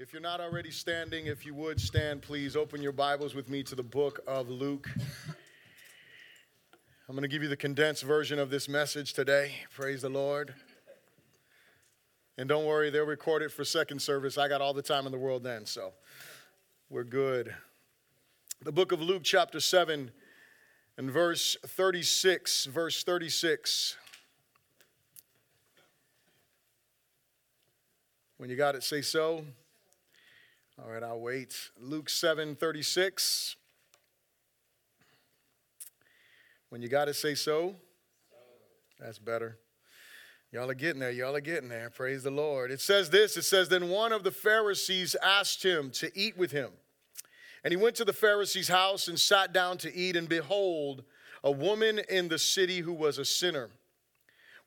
If you're not already standing, if you would stand, please open your Bibles with me to the book of Luke. I'm going to give you the condensed version of this message today. Praise the Lord. And don't worry, they'll record it for second service. I got all the time in the world then, so we're good. The book of Luke, chapter 7, and verse 36. Verse 36. When you got it, say so. All right, I'll wait. Luke 7 36. When you got to say so. That's better. Y'all are getting there. Y'all are getting there. Praise the Lord. It says this it says, Then one of the Pharisees asked him to eat with him. And he went to the Pharisee's house and sat down to eat. And behold, a woman in the city who was a sinner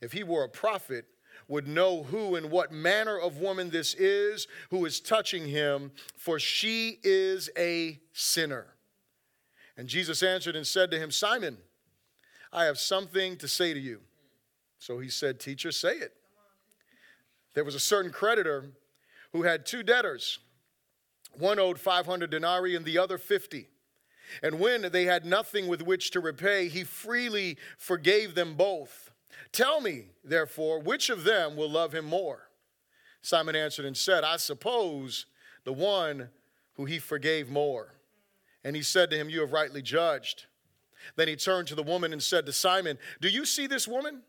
if he were a prophet, would know who and what manner of woman this is who is touching him, for she is a sinner. And Jesus answered and said to him, Simon, I have something to say to you. So he said, Teacher, say it. There was a certain creditor who had two debtors. One owed 500 denarii and the other 50. And when they had nothing with which to repay, he freely forgave them both. Tell me, therefore, which of them will love him more? Simon answered and said, I suppose the one who he forgave more. And he said to him, You have rightly judged. Then he turned to the woman and said to Simon, Do you see this woman?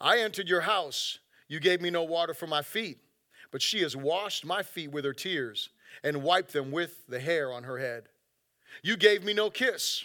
I entered your house. You gave me no water for my feet, but she has washed my feet with her tears and wiped them with the hair on her head. You gave me no kiss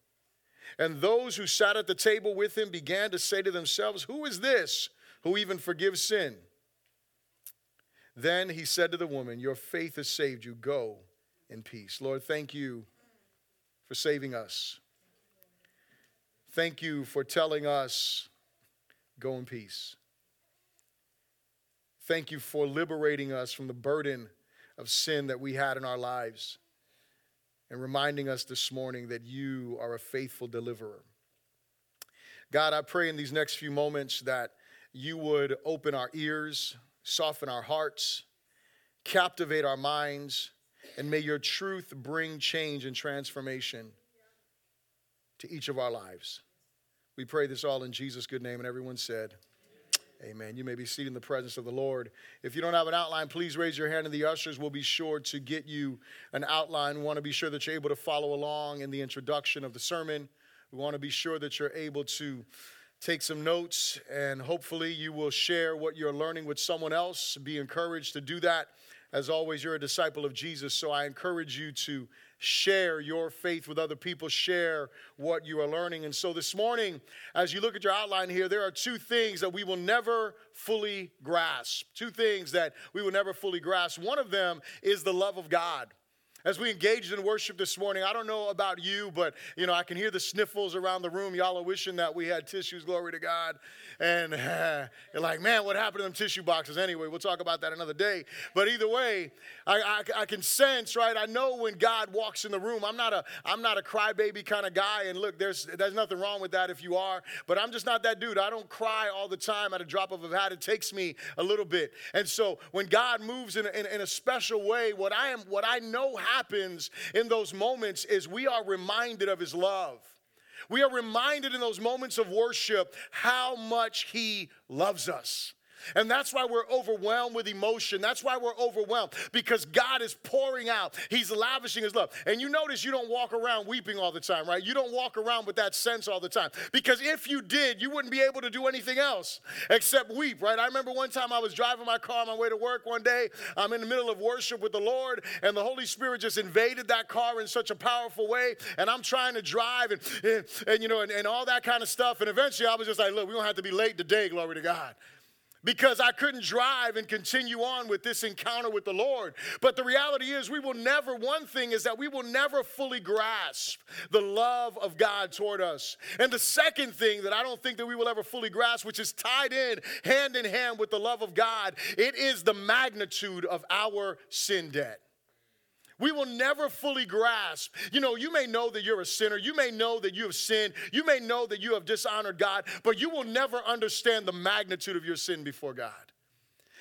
And those who sat at the table with him began to say to themselves, Who is this who even forgives sin? Then he said to the woman, Your faith has saved you. Go in peace. Lord, thank you for saving us. Thank you for telling us, Go in peace. Thank you for liberating us from the burden of sin that we had in our lives and reminding us this morning that you are a faithful deliverer. God, I pray in these next few moments that you would open our ears, soften our hearts, captivate our minds, and may your truth bring change and transformation to each of our lives. We pray this all in Jesus' good name, and everyone said, Amen. You may be seated in the presence of the Lord. If you don't have an outline, please raise your hand, and the ushers will be sure to get you an outline. We want to be sure that you're able to follow along in the introduction of the sermon. We want to be sure that you're able to take some notes, and hopefully, you will share what you're learning with someone else. Be encouraged to do that. As always, you're a disciple of Jesus, so I encourage you to share your faith with other people, share what you are learning. And so this morning, as you look at your outline here, there are two things that we will never fully grasp. Two things that we will never fully grasp. One of them is the love of God. As we engaged in worship this morning, I don't know about you, but you know, I can hear the sniffles around the room. Y'all are wishing that we had tissues, glory to God. And uh, you're like, man, what happened to them tissue boxes? Anyway, we'll talk about that another day. But either way, I, I, I can sense, right? I know when God walks in the room. I'm not a I'm not a crybaby kind of guy. And look, there's there's nothing wrong with that if you are, but I'm just not that dude. I don't cry all the time at a drop of a hat. It takes me a little bit. And so when God moves in a, in, in a special way, what I am what I know happens in those moments is we are reminded of his love. We are reminded in those moments of worship how much he loves us. And that's why we're overwhelmed with emotion. That's why we're overwhelmed because God is pouring out. He's lavishing his love. And you notice you don't walk around weeping all the time, right? You don't walk around with that sense all the time. Because if you did, you wouldn't be able to do anything else except weep, right? I remember one time I was driving my car on my way to work one day. I'm in the middle of worship with the Lord, and the Holy Spirit just invaded that car in such a powerful way. And I'm trying to drive and, and, and you know, and, and all that kind of stuff. And eventually I was just like, look, we don't have to be late today, glory to God because I couldn't drive and continue on with this encounter with the Lord. But the reality is, we will never, one thing is that we will never fully grasp the love of God toward us. And the second thing that I don't think that we will ever fully grasp, which is tied in hand in hand with the love of God, it is the magnitude of our sin debt we will never fully grasp. You know, you may know that you're a sinner. You may know that you have sinned. You may know that you have dishonored God, but you will never understand the magnitude of your sin before God.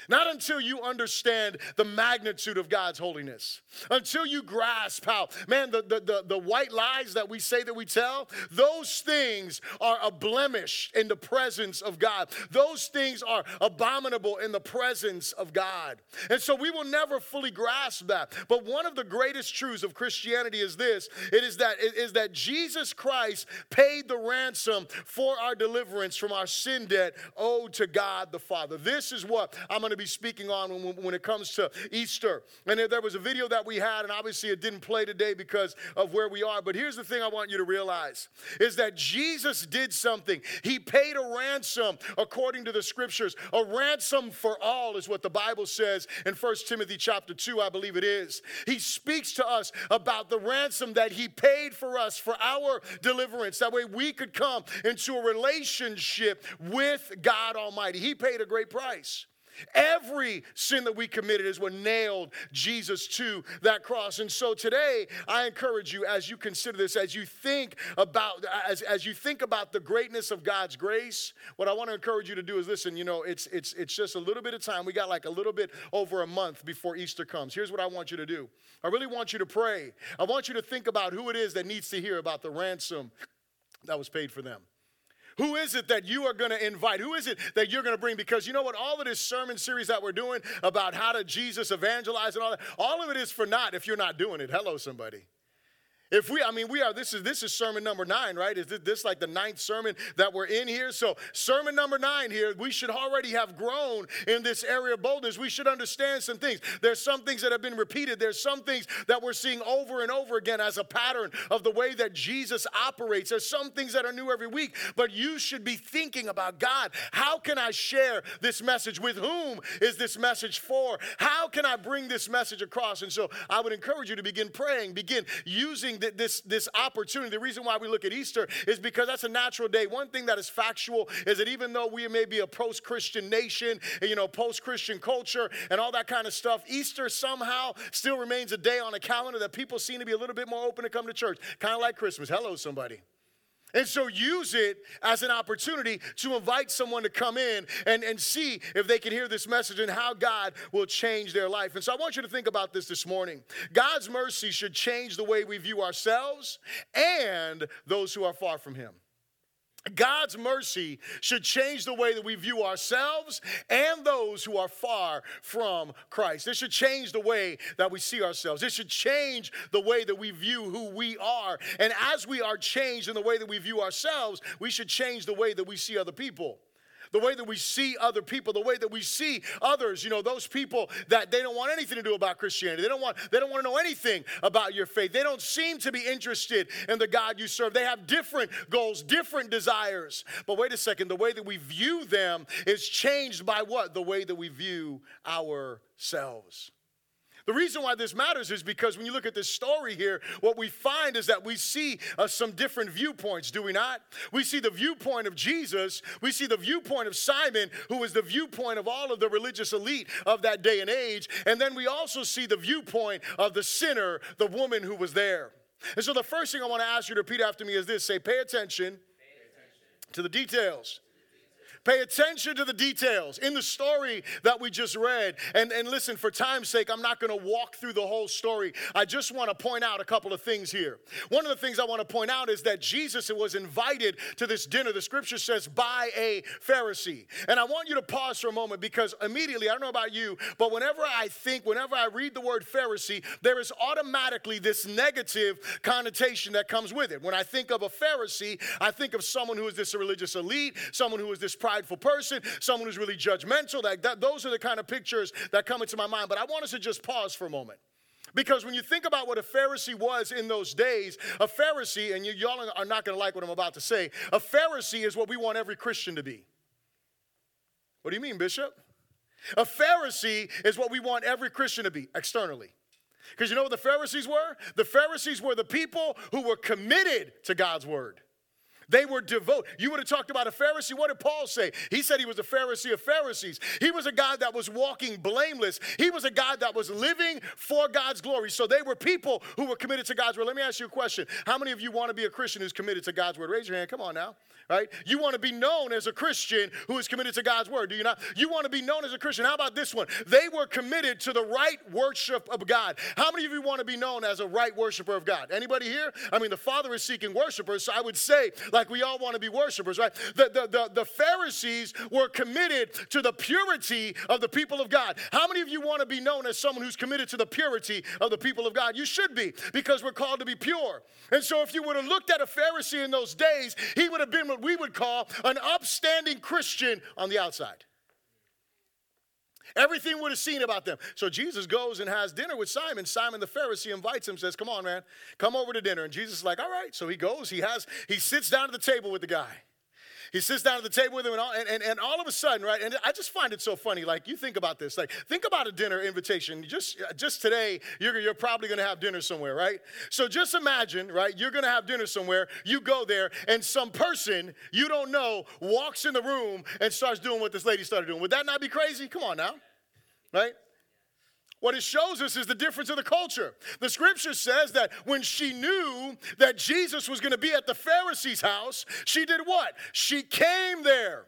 Not until you understand the magnitude of God's holiness. Until you grasp how, man, the, the, the, the, white lies that we say that we tell, those things are a blemish in the presence of God. Those things are abominable in the presence of God. And so we will never fully grasp that. But one of the greatest truths of Christianity is this it is that, it is that Jesus Christ paid the ransom for our deliverance from our sin debt owed to God the Father. This is what I'm going to be speaking on when, when it comes to Easter. And there was a video that we had, and obviously it didn't play today because of where we are. But here's the thing I want you to realize is that Jesus did something. He paid a ransom according to the scriptures. A ransom for all is what the Bible says in 1 Timothy chapter 2, I believe it is. He speaks to us about the ransom that he paid for us for our deliverance. That way we could come into a relationship with God Almighty. He paid a great price. Every sin that we committed is what nailed Jesus to that cross. And so today, I encourage you as you consider this, as you think about as, as you think about the greatness of God's grace, what I want to encourage you to do is listen, you know, it's it's it's just a little bit of time. We got like a little bit over a month before Easter comes. Here's what I want you to do. I really want you to pray. I want you to think about who it is that needs to hear about the ransom that was paid for them. Who is it that you are going to invite? Who is it that you're going to bring? Because you know what? All of this sermon series that we're doing about how to Jesus evangelize and all that, all of it is for naught if you're not doing it. Hello, somebody. If we, I mean, we are, this is this is sermon number nine, right? Is this like the ninth sermon that we're in here? So, sermon number nine here, we should already have grown in this area of boldness. We should understand some things. There's some things that have been repeated, there's some things that we're seeing over and over again as a pattern of the way that Jesus operates. There's some things that are new every week, but you should be thinking about God, how can I share this message? With whom is this message for? How can I bring this message across? And so, I would encourage you to begin praying, begin using this, this opportunity, the reason why we look at Easter is because that's a natural day. One thing that is factual is that even though we may be a post Christian nation, you know, post Christian culture and all that kind of stuff, Easter somehow still remains a day on a calendar that people seem to be a little bit more open to come to church, kind of like Christmas. Hello, somebody. And so use it as an opportunity to invite someone to come in and, and see if they can hear this message and how God will change their life. And so I want you to think about this this morning. God's mercy should change the way we view ourselves and those who are far from Him. God's mercy should change the way that we view ourselves and those who are far from Christ. It should change the way that we see ourselves. It should change the way that we view who we are. And as we are changed in the way that we view ourselves, we should change the way that we see other people the way that we see other people, the way that we see others, you know, those people that they don't want anything to do about Christianity. They don't want they don't want to know anything about your faith. They don't seem to be interested in the God you serve. They have different goals, different desires. But wait a second, the way that we view them is changed by what? The way that we view ourselves. The reason why this matters is because when you look at this story here, what we find is that we see uh, some different viewpoints, do we not? We see the viewpoint of Jesus, we see the viewpoint of Simon, who was the viewpoint of all of the religious elite of that day and age, and then we also see the viewpoint of the sinner, the woman who was there. And so the first thing I want to ask you to repeat after me is this say, pay attention, pay attention. to the details. Pay attention to the details in the story that we just read. And, and listen, for time's sake, I'm not going to walk through the whole story. I just want to point out a couple of things here. One of the things I want to point out is that Jesus was invited to this dinner, the scripture says, by a Pharisee. And I want you to pause for a moment because immediately, I don't know about you, but whenever I think, whenever I read the word Pharisee, there is automatically this negative connotation that comes with it. When I think of a Pharisee, I think of someone who is this religious elite, someone who is this prideful person, someone who's really judgmental. That, that, those are the kind of pictures that come into my mind. But I want us to just pause for a moment. Because when you think about what a Pharisee was in those days, a Pharisee, and you, y'all are not going to like what I'm about to say, a Pharisee is what we want every Christian to be. What do you mean, Bishop? A Pharisee is what we want every Christian to be externally. Because you know what the Pharisees were? The Pharisees were the people who were committed to God's word. They were devout. You would have talked about a Pharisee. What did Paul say? He said he was a Pharisee of Pharisees. He was a God that was walking blameless. He was a God that was living for God's glory. So they were people who were committed to God's word. Let me ask you a question. How many of you want to be a Christian who's committed to God's word? Raise your hand. Come on now right? You want to be known as a Christian who is committed to God's word, do you not? You want to be known as a Christian. How about this one? They were committed to the right worship of God. How many of you want to be known as a right worshiper of God? Anybody here? I mean, the Father is seeking worshipers, so I would say, like, we all want to be worshipers, right? The, the, the, the Pharisees were committed to the purity of the people of God. How many of you want to be known as someone who's committed to the purity of the people of God? You should be, because we're called to be pure. And so, if you would have looked at a Pharisee in those days, he would have been what we would call an upstanding Christian on the outside. Everything would have seen about them. So Jesus goes and has dinner with Simon. Simon the Pharisee invites him, says, Come on, man, come over to dinner. And Jesus is like, All right. So he goes, he has, he sits down at the table with the guy. He sits down at the table with him, and all, and, and, and all of a sudden, right? And I just find it so funny. Like, you think about this. Like, think about a dinner invitation. Just, just today, you're, you're probably going to have dinner somewhere, right? So just imagine, right? You're going to have dinner somewhere. You go there, and some person you don't know walks in the room and starts doing what this lady started doing. Would that not be crazy? Come on now, right? What it shows us is the difference of the culture. The scripture says that when she knew that Jesus was going to be at the Pharisee's house, she did what? She came there.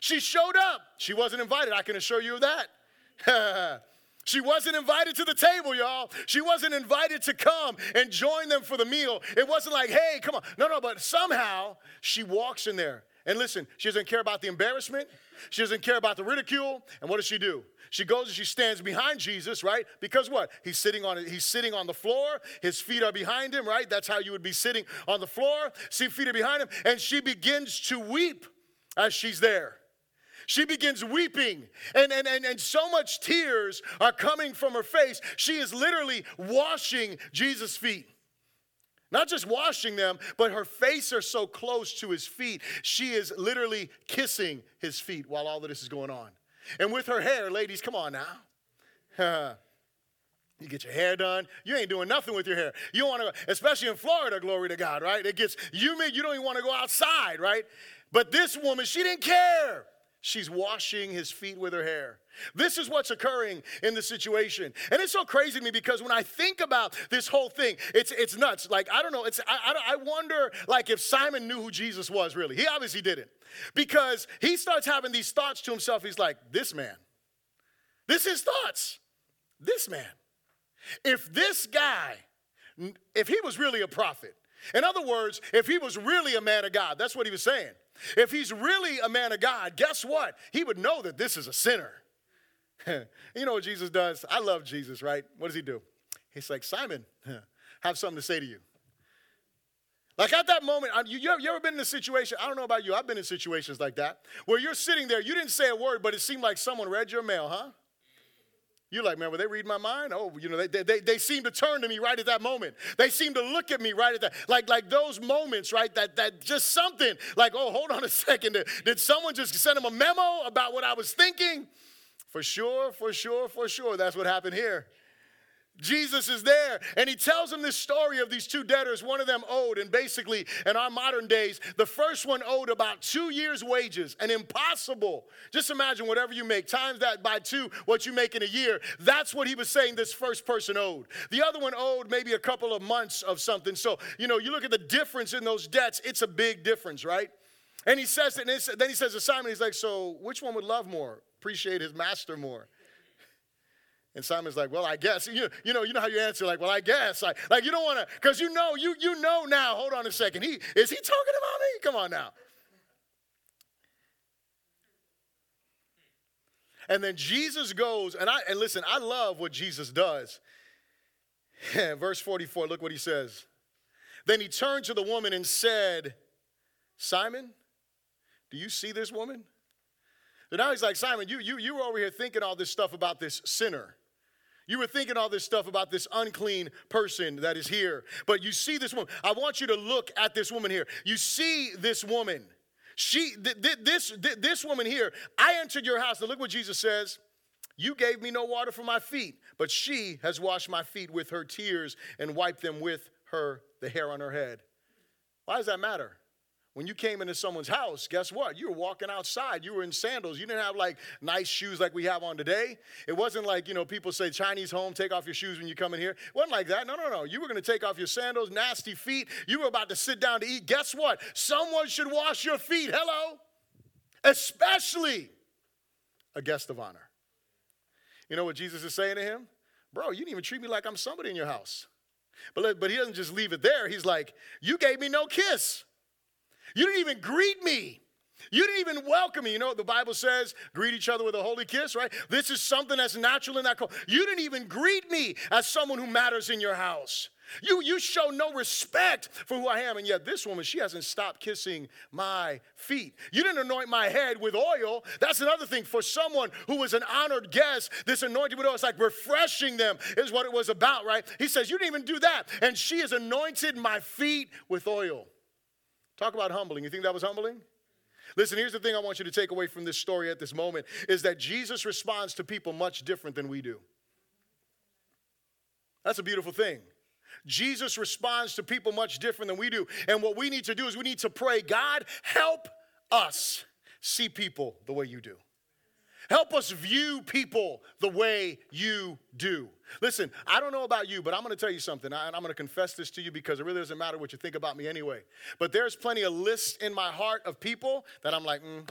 She showed up. She wasn't invited, I can assure you of that. She wasn't invited to the table, y'all. She wasn't invited to come and join them for the meal. It wasn't like, hey, come on. No, no, but somehow she walks in there. And listen, she doesn't care about the embarrassment. She doesn't care about the ridicule. And what does she do? She goes and she stands behind Jesus, right? Because what? He's sitting on he's sitting on the floor. His feet are behind him, right? That's how you would be sitting on the floor. See, feet are behind him, and she begins to weep as she's there. She begins weeping, and, and, and, and so much tears are coming from her face. She is literally washing Jesus' feet. Not just washing them, but her face are so close to his feet. She is literally kissing his feet while all of this is going on. And with her hair, ladies, come on now. you get your hair done. You ain't doing nothing with your hair. You want to, especially in Florida, glory to God, right? It gets humid. You don't even want to go outside, right? But this woman, she didn't care. She's washing his feet with her hair. This is what's occurring in the situation. And it's so crazy to me because when I think about this whole thing, it's, it's nuts. Like, I don't know, it's, I, I, I wonder, like, if Simon knew who Jesus was really. He obviously didn't. Because he starts having these thoughts to himself. He's like, this man. This is thoughts. This man. If this guy, if he was really a prophet, in other words, if he was really a man of God, that's what he was saying. If he's really a man of God, guess what? He would know that this is a sinner. you know what Jesus does? I love Jesus, right? What does he do? He's like, Simon, have something to say to you. Like at that moment, you, you, ever been in a situation? I don't know about you, I've been in situations like that where you're sitting there, you didn't say a word, but it seemed like someone read your mail, huh? You're like, man, were they reading my mind? Oh, you know, they, they, they seem to turn to me right at that moment. They seem to look at me right at that. Like, like those moments, right? That, that just something like, oh, hold on a second. Did, did someone just send him a memo about what I was thinking? For sure, for sure, for sure. That's what happened here. Jesus is there and he tells him this story of these two debtors. One of them owed, and basically in our modern days, the first one owed about two years' wages, and impossible. Just imagine whatever you make, times that by two, what you make in a year. That's what he was saying this first person owed. The other one owed maybe a couple of months of something. So, you know, you look at the difference in those debts, it's a big difference, right? And he says, and then he says to Simon, he's like, so which one would love more? Appreciate his master more? And Simon's like, well, I guess. You, you know, you know how you answer, like, well, I guess. Like, like you don't want to, because you know, you you know now, hold on a second. He is he talking about me? Come on now. And then Jesus goes, and I and listen, I love what Jesus does. Verse 44, look what he says. Then he turned to the woman and said, Simon, do you see this woman? And now he's like, Simon, you, you, you were over here thinking all this stuff about this sinner. You were thinking all this stuff about this unclean person that is here. But you see this woman. I want you to look at this woman here. You see this woman. She, th- th- this, th- this woman here, I entered your house. Now look what Jesus says. You gave me no water for my feet, but she has washed my feet with her tears and wiped them with her, the hair on her head. Why does that matter? When you came into someone's house, guess what? You were walking outside. You were in sandals. You didn't have like nice shoes like we have on today. It wasn't like, you know, people say Chinese home, take off your shoes when you come in here. It wasn't like that. No, no, no. You were going to take off your sandals, nasty feet. You were about to sit down to eat. Guess what? Someone should wash your feet. Hello? Especially a guest of honor. You know what Jesus is saying to him? Bro, you didn't even treat me like I'm somebody in your house. But, but he doesn't just leave it there. He's like, You gave me no kiss. You didn't even greet me. You didn't even welcome me. You know the Bible says? Greet each other with a holy kiss, right? This is something that's natural in that culture. You didn't even greet me as someone who matters in your house. You, you show no respect for who I am. And yet, this woman, she hasn't stopped kissing my feet. You didn't anoint my head with oil. That's another thing. For someone who was an honored guest, this anointing with oil, it's like refreshing them, is what it was about, right? He says, You didn't even do that. And she has anointed my feet with oil. Talk about humbling. You think that was humbling? Listen, here's the thing I want you to take away from this story at this moment is that Jesus responds to people much different than we do. That's a beautiful thing. Jesus responds to people much different than we do. And what we need to do is we need to pray, God, help us see people the way you do. Help us view people the way you do. Listen, I don't know about you, but I'm going to tell you something. and I, am going to confess this to you because it really doesn't matter what you think about me anyway. But there's plenty of lists in my heart of people that I'm like, mm.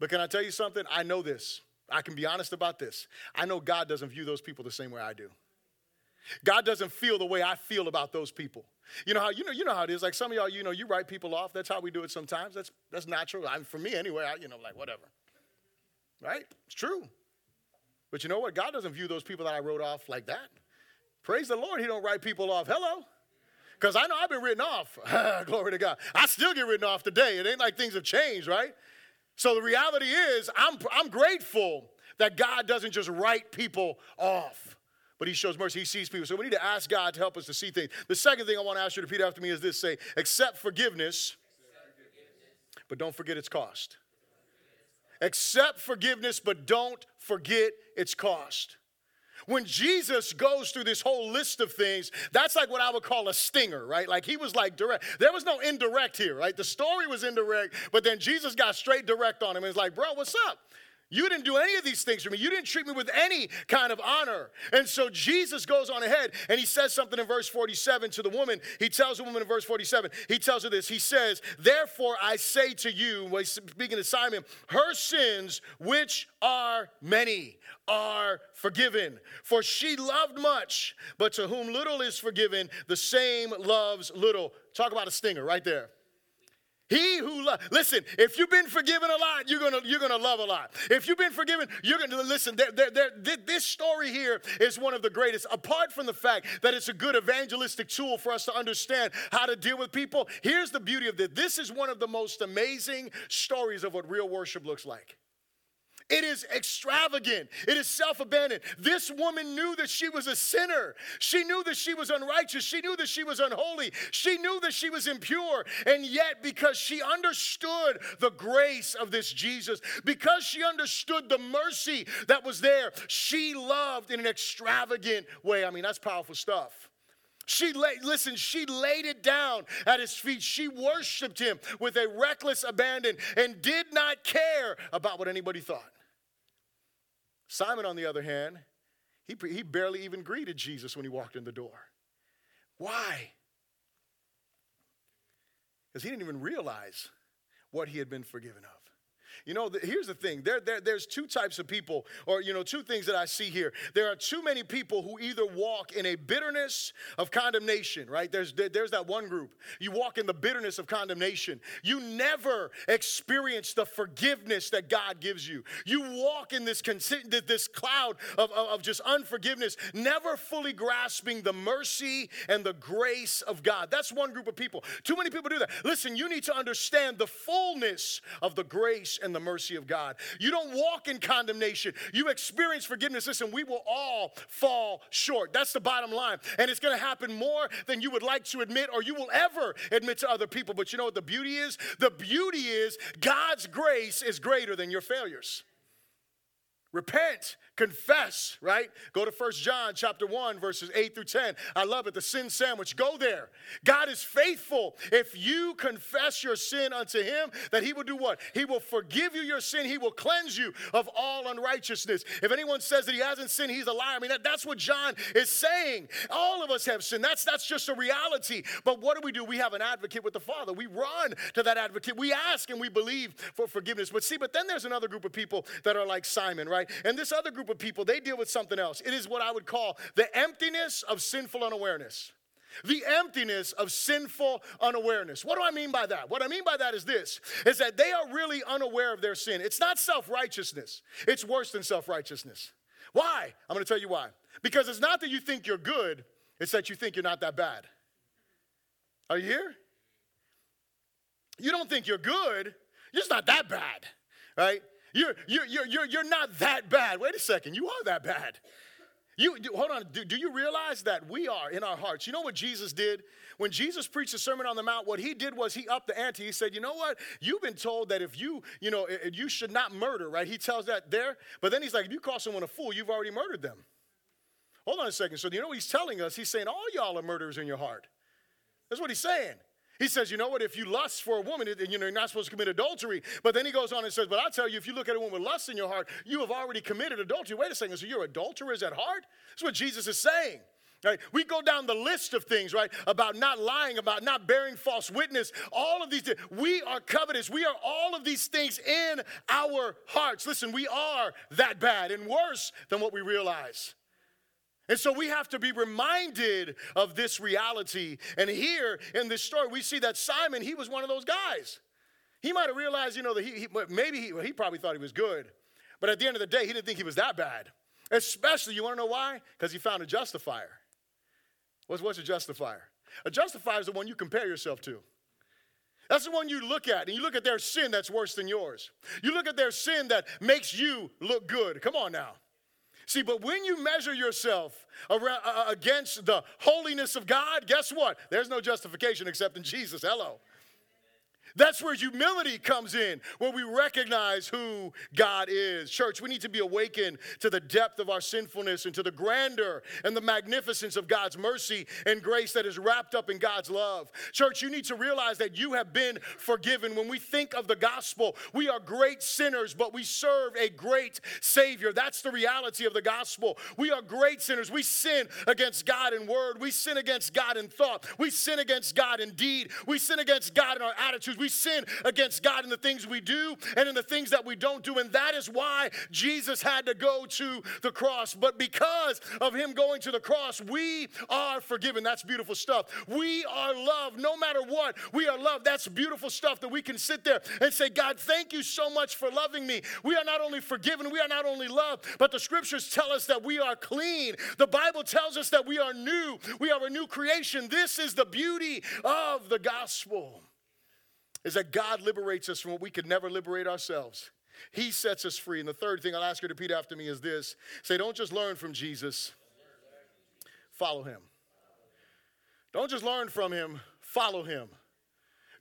But can I tell you something? I know this. I can be honest about this. I know God doesn't view those people the same way I do. God doesn't feel the way I feel about those people. You know how you know you know how it is. Like some of y'all, you know, you write people off. That's how we do it sometimes. That's that's natural. I, for me anyway. I, you know, like whatever. Right? It's true. But you know what? God doesn't view those people that I wrote off like that. Praise the Lord, He don't write people off. Hello. Because I know I've been written off. Glory to God. I still get written off today. It ain't like things have changed, right? So the reality is, I'm, I'm grateful that God doesn't just write people off, but He shows mercy. He sees people. So we need to ask God to help us to see things. The second thing I want to ask you to repeat after me is this say, accept forgiveness, but don't forget its cost. Accept forgiveness, but don't forget its cost. When Jesus goes through this whole list of things, that's like what I would call a stinger, right? Like he was like direct. There was no indirect here, right? The story was indirect, but then Jesus got straight direct on him and was like, bro, what's up? You didn't do any of these things for me. You didn't treat me with any kind of honor. And so Jesus goes on ahead and he says something in verse 47 to the woman. He tells the woman in verse 47, he tells her this. He says, Therefore I say to you, speaking to Simon, her sins, which are many, are forgiven. For she loved much, but to whom little is forgiven, the same loves little. Talk about a stinger right there. He who lo- listen, if you've been forgiven a lot, you're gonna you're gonna love a lot. If you've been forgiven, you're gonna listen. This story here is one of the greatest. Apart from the fact that it's a good evangelistic tool for us to understand how to deal with people, here's the beauty of this. This is one of the most amazing stories of what real worship looks like. It is extravagant. It is self abandoned. This woman knew that she was a sinner. She knew that she was unrighteous. She knew that she was unholy. She knew that she was impure. And yet, because she understood the grace of this Jesus, because she understood the mercy that was there, she loved in an extravagant way. I mean, that's powerful stuff. She laid, listen, she laid it down at his feet. She worshiped him with a reckless abandon and did not care about what anybody thought. Simon, on the other hand, he, he barely even greeted Jesus when he walked in the door. Why? Because he didn't even realize what he had been forgiven of. You know, the, here's the thing. There, there, there's two types of people, or, you know, two things that I see here. There are too many people who either walk in a bitterness of condemnation, right? There's, there's that one group. You walk in the bitterness of condemnation. You never experience the forgiveness that God gives you. You walk in this, this cloud of, of, of just unforgiveness, never fully grasping the mercy and the grace of God. That's one group of people. Too many people do that. Listen, you need to understand the fullness of the grace and the the mercy of God. You don't walk in condemnation, you experience forgiveness. Listen, we will all fall short. That's the bottom line. And it's going to happen more than you would like to admit or you will ever admit to other people. But you know what the beauty is? The beauty is God's grace is greater than your failures. Repent confess right? Go to First john chapter 1 verses 8 through 10 i love it the sin sandwich. Go there. God is faithful. If you confess your sin unto him that he will do what? He will forgive you your sin. He will cleanse you of all unrighteousness. If anyone says that he hasn't sinned he's a liar. I mean that, that's what john is saying. All of us have sinned. That's that's just a reality. But what do we do? We have an advocate with the father. We run to that advocate. We ask and we believe for forgiveness. But see but then there's another group of people that are like simon right? And this other group group of people, they deal with something else. It is what I would call the emptiness of sinful unawareness. The emptiness of sinful unawareness. What do I mean by that? What I mean by that is this is that they are really unaware of their sin. It's not self-righteousness. It's worse than self-righteousness. Why? I'm to tell you why. Because it's not that you think you're good, it's that you think you're not that bad. Are you here? You don't think you're good, you're just not that bad, right? You're, you're, you're, you're, not that bad. Wait a second, you are that bad. You, hold on, do, do you realize that we are in our hearts? You know what Jesus did? When Jesus preached the Sermon on the Mount, what he did was he upped the ante. He said, You know what? You've been told that if you, you know, you should not murder, right? He tells that there. But then he's like, If you call someone a fool, you've already murdered them. Hold on a second. So, you know what he's telling us? He's saying, All y'all are murderers in your heart. That's what he's saying. He says, you know what, if you lust for a woman, you know, you're not supposed to commit adultery. But then he goes on and says, but I'll tell you, if you look at a woman with lust in your heart, you have already committed adultery. Wait a second, so you're adulterers at heart? That's what Jesus is saying. Right? We go down the list of things, right? About not lying, about not bearing false witness, all of these things. We are covetous. We are all of these things in our hearts. Listen, we are that bad and worse than what we realize. And so we have to be reminded of this reality. And here in this story, we see that Simon, he was one of those guys. He might have realized, you know, that he, he maybe he, he probably thought he was good. But at the end of the day, he didn't think he was that bad. Especially, you want to know why? Because he found a justifier. What's, what's a justifier? A justifier is the one you compare yourself to. That's the one you look at, and you look at their sin that's worse than yours. You look at their sin that makes you look good. Come on now. See, but when you measure yourself around, uh, against the holiness of God, guess what? There's no justification except in Jesus. Hello. That's where humility comes in, where we recognize who God is. Church, we need to be awakened to the depth of our sinfulness and to the grandeur and the magnificence of God's mercy and grace that is wrapped up in God's love. Church, you need to realize that you have been forgiven. When we think of the gospel, we are great sinners, but we serve a great Savior. That's the reality of the gospel. We are great sinners. We sin against God in word, we sin against God in thought, we sin against God in deed, we sin against God in our attitudes. We sin against God in the things we do and in the things that we don't do. And that is why Jesus had to go to the cross. But because of him going to the cross, we are forgiven. That's beautiful stuff. We are loved no matter what. We are loved. That's beautiful stuff that we can sit there and say, God, thank you so much for loving me. We are not only forgiven, we are not only loved, but the scriptures tell us that we are clean. The Bible tells us that we are new. We are a new creation. This is the beauty of the gospel is that God liberates us from what we could never liberate ourselves. He sets us free. And the third thing I'll ask you to repeat after me is this say, don't just learn from Jesus, follow him. Don't just learn from him, follow him.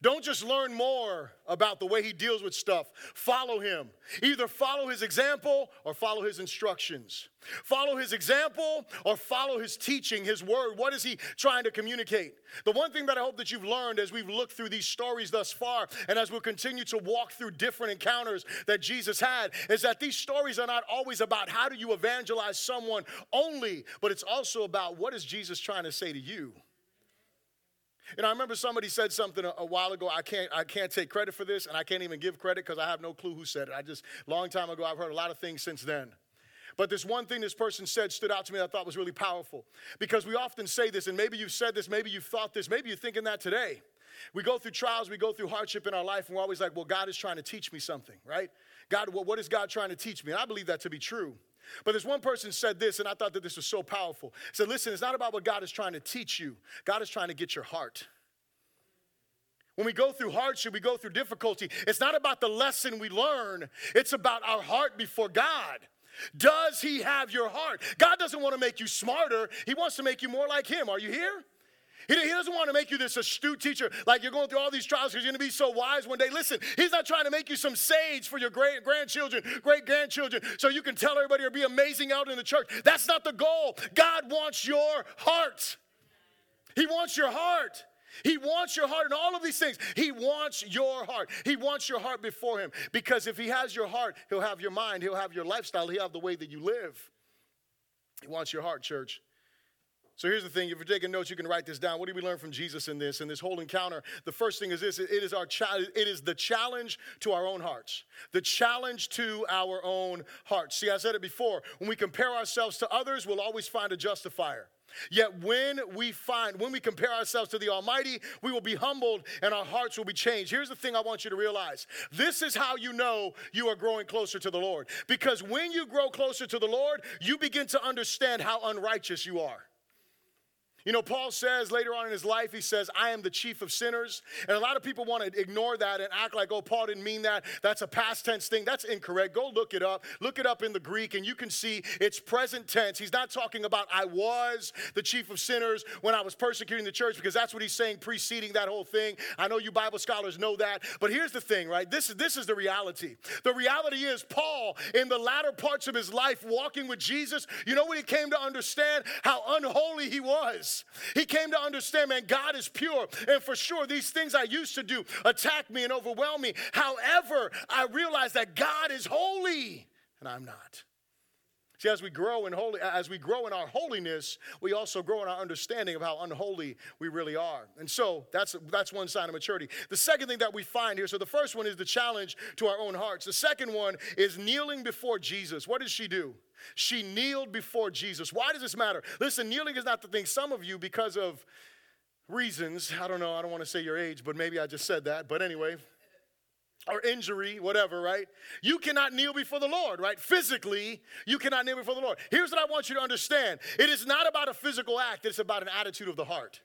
Don't just learn more about the way he deals with stuff. Follow him. Either follow his example or follow his instructions. Follow his example or follow his teaching, his word. What is he trying to communicate? The one thing that I hope that you've learned as we've looked through these stories thus far and as we'll continue to walk through different encounters that Jesus had is that these stories are not always about how do you evangelize someone only, but it's also about what is Jesus trying to say to you. And I remember somebody said something a, a, while ago. I can't, I can't take credit for this, and I can't even give credit because I have no clue who said it. I just, long time ago, I've heard a lot of things since then. But this one thing this person said stood out to me I thought was really powerful. Because we often say this, and maybe you've said this, maybe you've thought this, maybe you're thinking that today. We go through trials, we go through hardship in our life, and we're always like, well, God is trying to teach me something, right? God, well, what is God trying to teach me? And I believe that to be true. But this one person said this, and I thought that this was so powerful. He said, listen, it's not about what God is trying to teach you, God is trying to get your heart. When we go through hardship, we go through difficulty. It's not about the lesson we learn, it's about our heart before God. Does He have your heart? God doesn't want to make you smarter, He wants to make you more like Him. Are you here? He, doesn't want to make you this astute teacher, like you're going through all these trials because you're going to be so wise one day. Listen, he's not trying to make you some sage for your great grandchildren, great grandchildren, so you can tell everybody or be amazing out in the church. That's not the goal. God wants your heart. He wants your heart. He wants your heart and all of these things. He wants your heart. He wants your heart before Him because if He has your heart, He'll have your mind, He'll have your lifestyle, He'll have the way that you live. He wants your heart, church. So here's the thing. If you're taking notes, you can write this down. What do we learn from Jesus in this? In this whole encounter, the first thing is this: it is our cha- it is the challenge to our own hearts. The challenge to our own hearts. See, I said it before. When we compare ourselves to others, we'll always find a justifier. Yet when we find, when we compare ourselves to the Almighty, we will be humbled and our hearts will be changed. Here's the thing I want you to realize this is how you know you are growing closer to the Lord. Because when you grow closer to the Lord, you begin to understand how unrighteous you are. You know, Paul says later on in his life, he says, I am the chief of sinners. And a lot of people want to ignore that and act like, oh, Paul didn't mean that. That's a past tense thing. That's incorrect. Go look it up. Look it up in the Greek, and you can see it's present tense. He's not talking about I was the chief of sinners when I was persecuting the church, because that's what he's saying preceding that whole thing. I know you Bible scholars know that. But here's the thing, right? This is, this is the reality. The reality is, Paul, in the latter parts of his life, walking with Jesus, you know what he came to understand? How unholy he was. He came to understand, man, God is pure. And for sure, these things I used to do attack me and overwhelm me. However, I realize that God is holy and I'm not. See, as we grow in holy, as we grow in our holiness, we also grow in our understanding of how unholy we really are. And so that's that's one sign of maturity. The second thing that we find here, so the first one is the challenge to our own hearts. The second one is kneeling before Jesus. What does she do? She kneeled before Jesus. Why does this matter? Listen, kneeling is not the thing. Some of you, because of reasons, I don't know, I don't want to say your age, but maybe I just said that. But anyway, or injury, whatever, right? You cannot kneel before the Lord, right? Physically, you cannot kneel before the Lord. Here's what I want you to understand it is not about a physical act, it's about an attitude of the heart.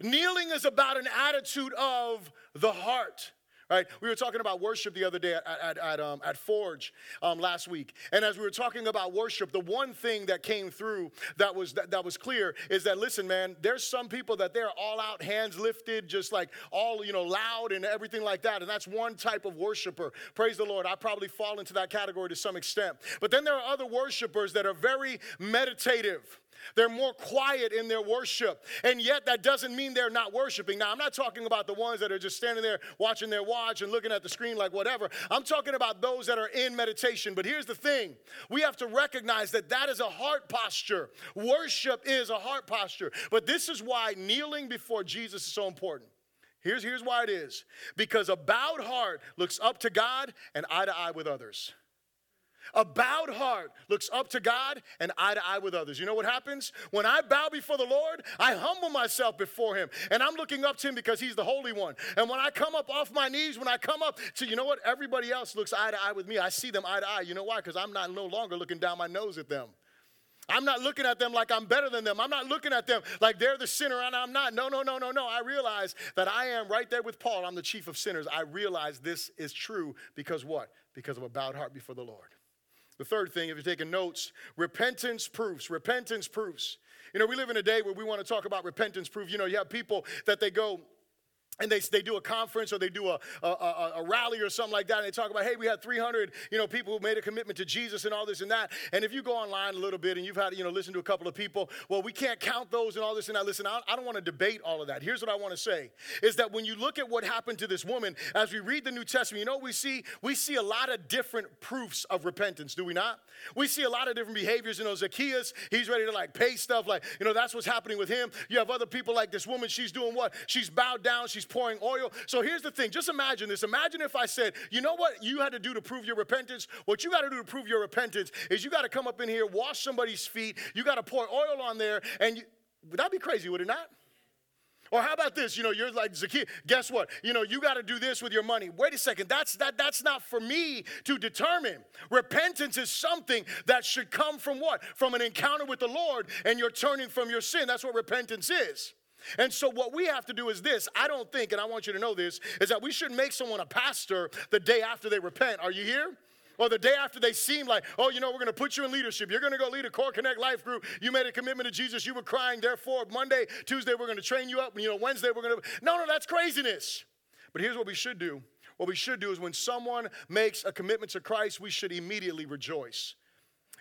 Kneeling is about an attitude of the heart right? We were talking about worship the other day at, at, at, um, at Forge um, last week. And as we were talking about worship, the one thing that came through that was, that, that was clear is that, listen, man, there's some people that they're all out, hands lifted, just like all, you know, loud and everything like that. And that's one type of worshiper. Praise the Lord. I probably fall into that category to some extent. But then there are other worshipers that are very meditative. They're more quiet in their worship. And yet, that doesn't mean they're not worshiping. Now, I'm not talking about the ones that are just standing there watching their watch and looking at the screen like whatever. I'm talking about those that are in meditation. But here's the thing we have to recognize that that is a heart posture. Worship is a heart posture. But this is why kneeling before Jesus is so important. Here's, here's why it is because a bowed heart looks up to God and eye to eye with others. A bowed heart looks up to God and eye to eye with others. You know what happens? When I bow before the Lord, I humble myself before Him and I'm looking up to Him because He's the Holy One. And when I come up off my knees, when I come up to, you know what? Everybody else looks eye to eye with me. I see them eye to eye. You know why? Because I'm not no longer looking down my nose at them. I'm not looking at them like I'm better than them. I'm not looking at them like they're the sinner and I'm not. No, no, no, no, no. I realize that I am right there with Paul. I'm the chief of sinners. I realize this is true because what? Because of a bowed heart before the Lord. The third thing, if you're taking notes, repentance proofs. Repentance proofs. You know, we live in a day where we want to talk about repentance proof. You know, you have people that they go, and they, they do a conference or they do a, a, a, a, rally or something like that. And they talk about hey we had 300 you know people who made a commitment to jesus and all this and that. And if you go online a little bit and you've had you know listen to a couple of people well we can't count those and all this and that. Listen i, I don't want to debate all of that. Here's what i want to say is that when you look at what happened to this woman as we read the new testament you know we see? We see a lot of different proofs of repentance do we not? We see a lot of different behaviors. You know zacchaeus he's ready to like pay stuff like you know that's what's happening with him. You have other people like this woman. She's doing what? She's bowed down. She's pouring oil. So here's the thing just imagine this. Imagine if I said, you know what you had to do to prove your repentance? What you got to do to prove your repentance is you got to come up in here, wash somebody's feet, you got to pour oil on there, and you, would that be crazy, would it not? Or how about this? You know, you're like Zacchaeus. Guess what? You know, you got to do this with your money. Wait a second. That's that. That's not for me to determine. Repentance is something that should come from what? From an encounter with the Lord, and you're turning from your sin. That's what repentance is. And so, what we have to do is this I don't think, and I want you to know this, is that we shouldn't make someone a pastor the day after they repent. Are you here? Or the day after they seem like, oh, you know, we're going to put you in leadership. You're going to go lead a Core Connect life group. You made a commitment to Jesus. You were crying. Therefore, Monday, Tuesday, we're going to train you up. You know, Wednesday, we're going to. No, no, that's craziness. But here's what we should do. What we should do is when someone makes a commitment to Christ, we should immediately rejoice.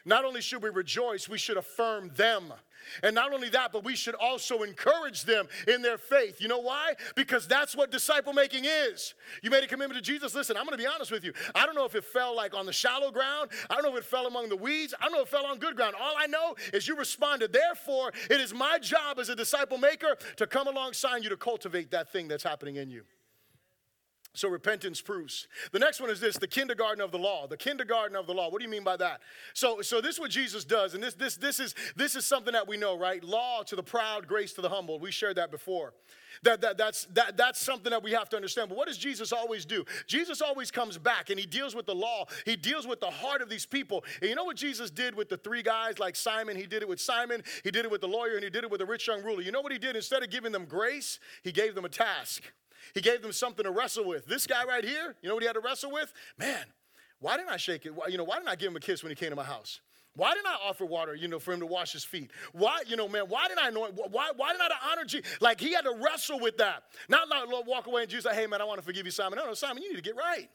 Not only should we rejoice, we should affirm them. And not only that, but we should also encourage them in their faith. You know why? Because that's what disciple making is. You made a commitment to Jesus. Listen, I'm going to be honest with you. I don't know if it fell like on the shallow ground. I don't know if it fell among the weeds. I don't know if it fell on good ground. All I know is you responded. Therefore, it is my job as a disciple maker to come alongside you to cultivate that thing that's happening in you. So repentance proves. The next one is this: the kindergarten of the law. The kindergarten of the law. What do you mean by that? So, so this is what Jesus does, and this, this, this is this is something that we know, right? Law to the proud, grace to the humble. We shared that before. That, that, that's, that, that's something that we have to understand. But what does Jesus always do? Jesus always comes back and he deals with the law. He deals with the heart of these people. And you know what Jesus did with the three guys like Simon? He did it with Simon, he did it with the lawyer, and he did it with the rich young ruler. You know what he did? Instead of giving them grace, he gave them a task. He gave them something to wrestle with. This guy right here, you know what he had to wrestle with? Man, why didn't I shake it? You know, why didn't I give him a kiss when he came to my house? Why didn't I offer water, you know, for him to wash his feet? Why, you know, man, why didn't I know Why, why didn't I honor Jesus? Like he had to wrestle with that. Not like Lord walk away and Jesus like, hey man, I want to forgive you, Simon. No, no, Simon, you need to get right.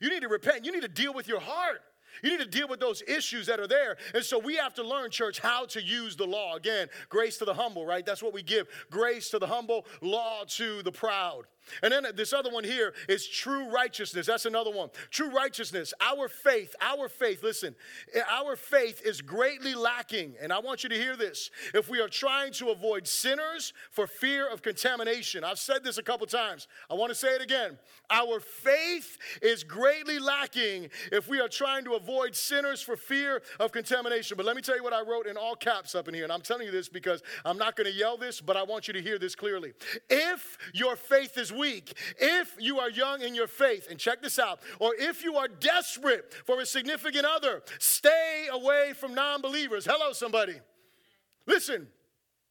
You need to repent. You need to deal with your heart. You need to deal with those issues that are there. And so we have to learn, church, how to use the law. Again, grace to the humble, right? That's what we give. Grace to the humble, law to the proud. And then this other one here is true righteousness. That's another one. True righteousness. Our faith, our faith, listen, our faith is greatly lacking. And I want you to hear this. If we are trying to avoid sinners for fear of contamination, I've said this a couple times. I want to say it again. Our faith is greatly lacking if we are trying to avoid sinners for fear of contamination. But let me tell you what I wrote in all caps up in here. And I'm telling you this because I'm not going to yell this, but I want you to hear this clearly. If your faith is weak, if you are young in your faith, and check this out, or if you are desperate for a significant other, stay away from non believers. Hello, somebody. Listen,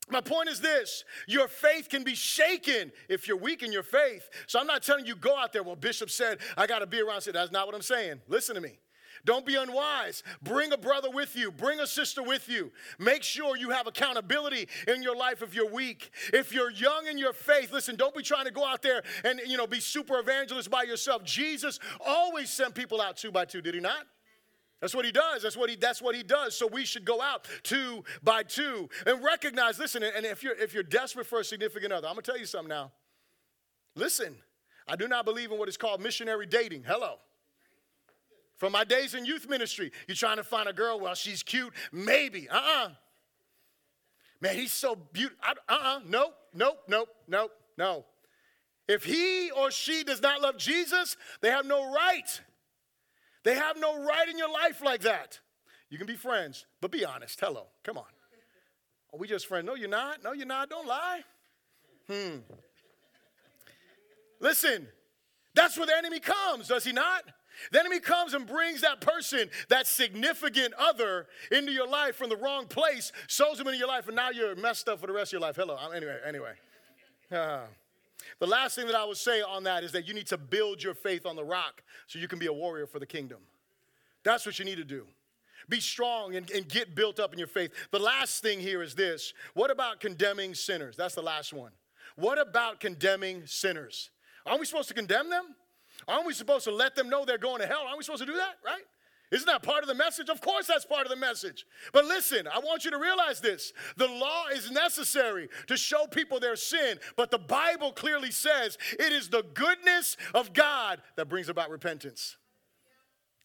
my point is this your faith can be shaken if you're weak in your faith. So I'm not telling you go out there. Well, Bishop said, I got to be around. That's not what I'm saying. Listen to me. Don't be unwise. Bring a brother with you, bring a sister with you. Make sure you have accountability in your life if you're weak. If you're young in your faith, listen, don't be trying to go out there and you know be super evangelist by yourself. Jesus always sent people out two by two, did he not? That's what he does. That's what he that's what he does. So we should go out two by two and recognize, listen, and if you're if you're desperate for a significant other, I'm gonna tell you something now. Listen, I do not believe in what is called missionary dating. Hello. From my days in youth ministry, you're trying to find a girl, well, she's cute, maybe. Uh uh-uh. uh Man, he's so beautiful. Uh uh-uh. uh. Nope, nope, nope, nope, no. If he or she does not love Jesus, they have no right. They have no right in your life like that. You can be friends, but be honest. Hello, come on. Are we just friends? No, you're not. No, you're not. Don't lie. Hmm. Listen, that's where the enemy comes, does he not? The enemy comes and brings that person, that significant other, into your life from the wrong place, sows them into your life, and now you're messed up for the rest of your life. Hello. Anyway, anyway. Uh, the last thing that I would say on that is that you need to build your faith on the rock so you can be a warrior for the kingdom. That's what you need to do. Be strong and, and get built up in your faith. The last thing here is this what about condemning sinners? That's the last one. What about condemning sinners? Aren't we supposed to condemn them? Aren't we supposed to let them know they're going to hell? Aren't we supposed to do that, right? Isn't that part of the message? Of course, that's part of the message. But listen, I want you to realize this the law is necessary to show people their sin, but the Bible clearly says it is the goodness of God that brings about repentance.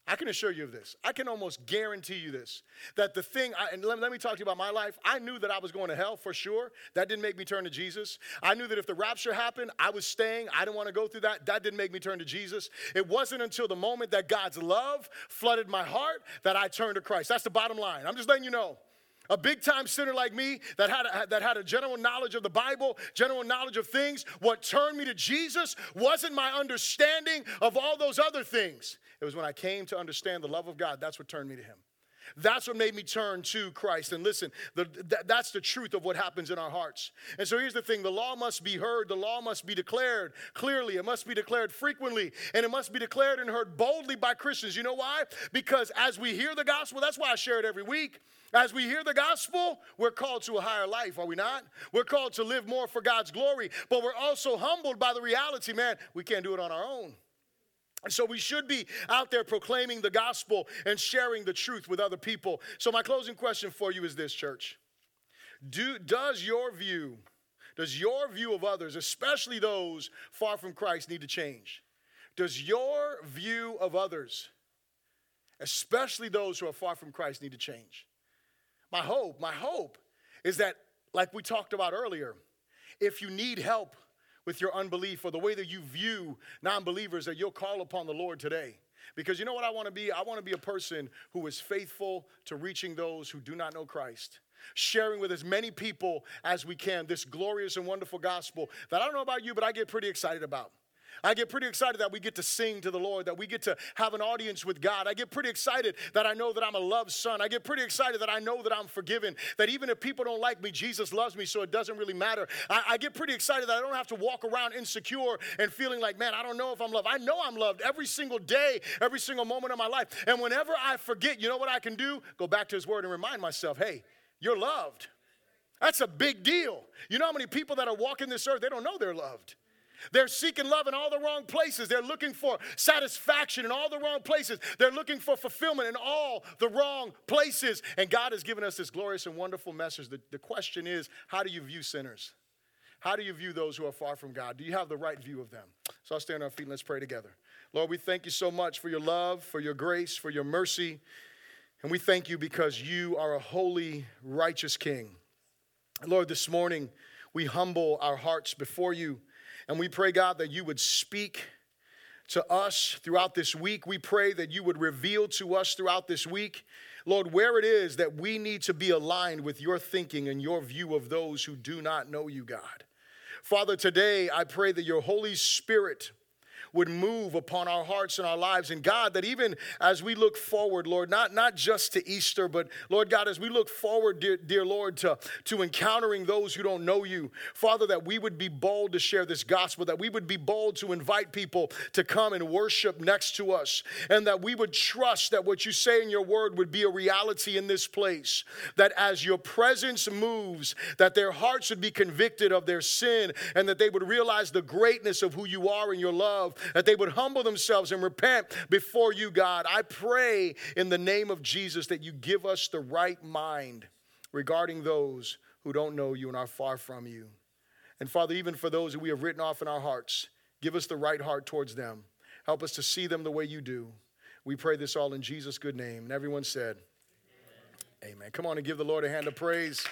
I can assure you of this. I can almost guarantee you this that the thing, I, and let, let, me talk to you about my life. I knew that I was going to hell for sure. That didn't make me turn to Jesus. I knew that if the rapture happened, I was staying. I didn't want to go through that. That didn't make me turn to Jesus. It wasn't until the moment that God's love flooded my heart that I turned to Christ. That's the bottom line. I'm just letting you know. A big time sinner like me that had, a, that had a general knowledge of the Bible, general knowledge of things, what turned me to Jesus wasn't my understanding of all those other things. It was when I came to understand the love of God, that's what turned me to Him. That's what made me turn to Christ. And listen, the, th- that's the truth of what happens in our hearts. And so here's the thing the law must be heard, the law must be declared clearly, it must be declared frequently, and it must be declared and heard boldly by Christians. You know why? Because as we hear the gospel, that's why I share it every week. As we hear the gospel, we're called to a higher life, are we not? We're called to live more for God's glory, but we're also humbled by the reality, man, we can't do it on our own. And so we should be out there proclaiming the gospel and sharing the truth with other people. So my closing question for you is this, church. Do, does your view, does your view of others, especially those far from Christ, need to change? Does your view of others, especially those who are far from Christ, need to change? My hope, my hope is that, like we talked about earlier, if you need help, with your unbelief or the way that you view non believers, that you'll call upon the Lord today. Because you know what I want to be? I want to be a person who is faithful to reaching those who do not know Christ sharing with as many people as we can this glorious and wonderful gospel that I don't know about you, but I get pretty excited about. I get pretty excited that we get to sing to the Lord, that we get to have an audience with God. I get pretty excited that I know that I'm a loved son. I get pretty excited that I know that I'm forgiven, that even if people don't like me, Jesus loves me, so it doesn't really matter. I, I get pretty excited that I don't have to walk around insecure and feeling like, man, I don't know if I'm loved. I know I'm loved every single day, every single moment of my life. And whenever I forget, you know what I can do? Go back to his word and remind myself, hey, you're loved. That's a big deal. You know how many people that are walking this earth, they don't know they're loved. They're seeking love in all the wrong places. They're looking for satisfaction in all the wrong places. They're looking for fulfillment in all the wrong places. And God has given us this glorious and wonderful message. The, the question is how do you view sinners? How do you view those who are far from God? Do you have the right view of them? So I'll stand on our feet and let's pray together. Lord, we thank you so much for your love, for your grace, for your mercy. And we thank you because you are a holy, righteous King. Lord, this morning we humble our hearts before you. And we pray, God, that you would speak to us throughout this week. We pray that you would reveal to us throughout this week, Lord, where it is that we need to be aligned with your thinking and your view of those who do not know you, God. Father, today I pray that your Holy Spirit would move upon our hearts and our lives. And God, that even as we look forward, Lord, not, not just to Easter, but Lord God, as we look forward, dear, dear Lord, to, to encountering those who don't know you, Father, that we would be bold to share this gospel, that we would be bold to invite people to come and worship next to us, and that we would trust that what you say in your word would be a reality in this place. That as your presence moves, that their hearts would be convicted of their sin, and that they would realize the greatness of who you are and your love, that they would humble themselves and repent before you, God. I pray in the name of Jesus that you give us the right mind regarding those who don't know you and are far from you. And Father, even for those that we have written off in our hearts, give us the right heart towards them. Help us to see them the way you do. We pray this all in Jesus' good name. And everyone said, Amen. Amen. Come on and give the Lord a hand of praise.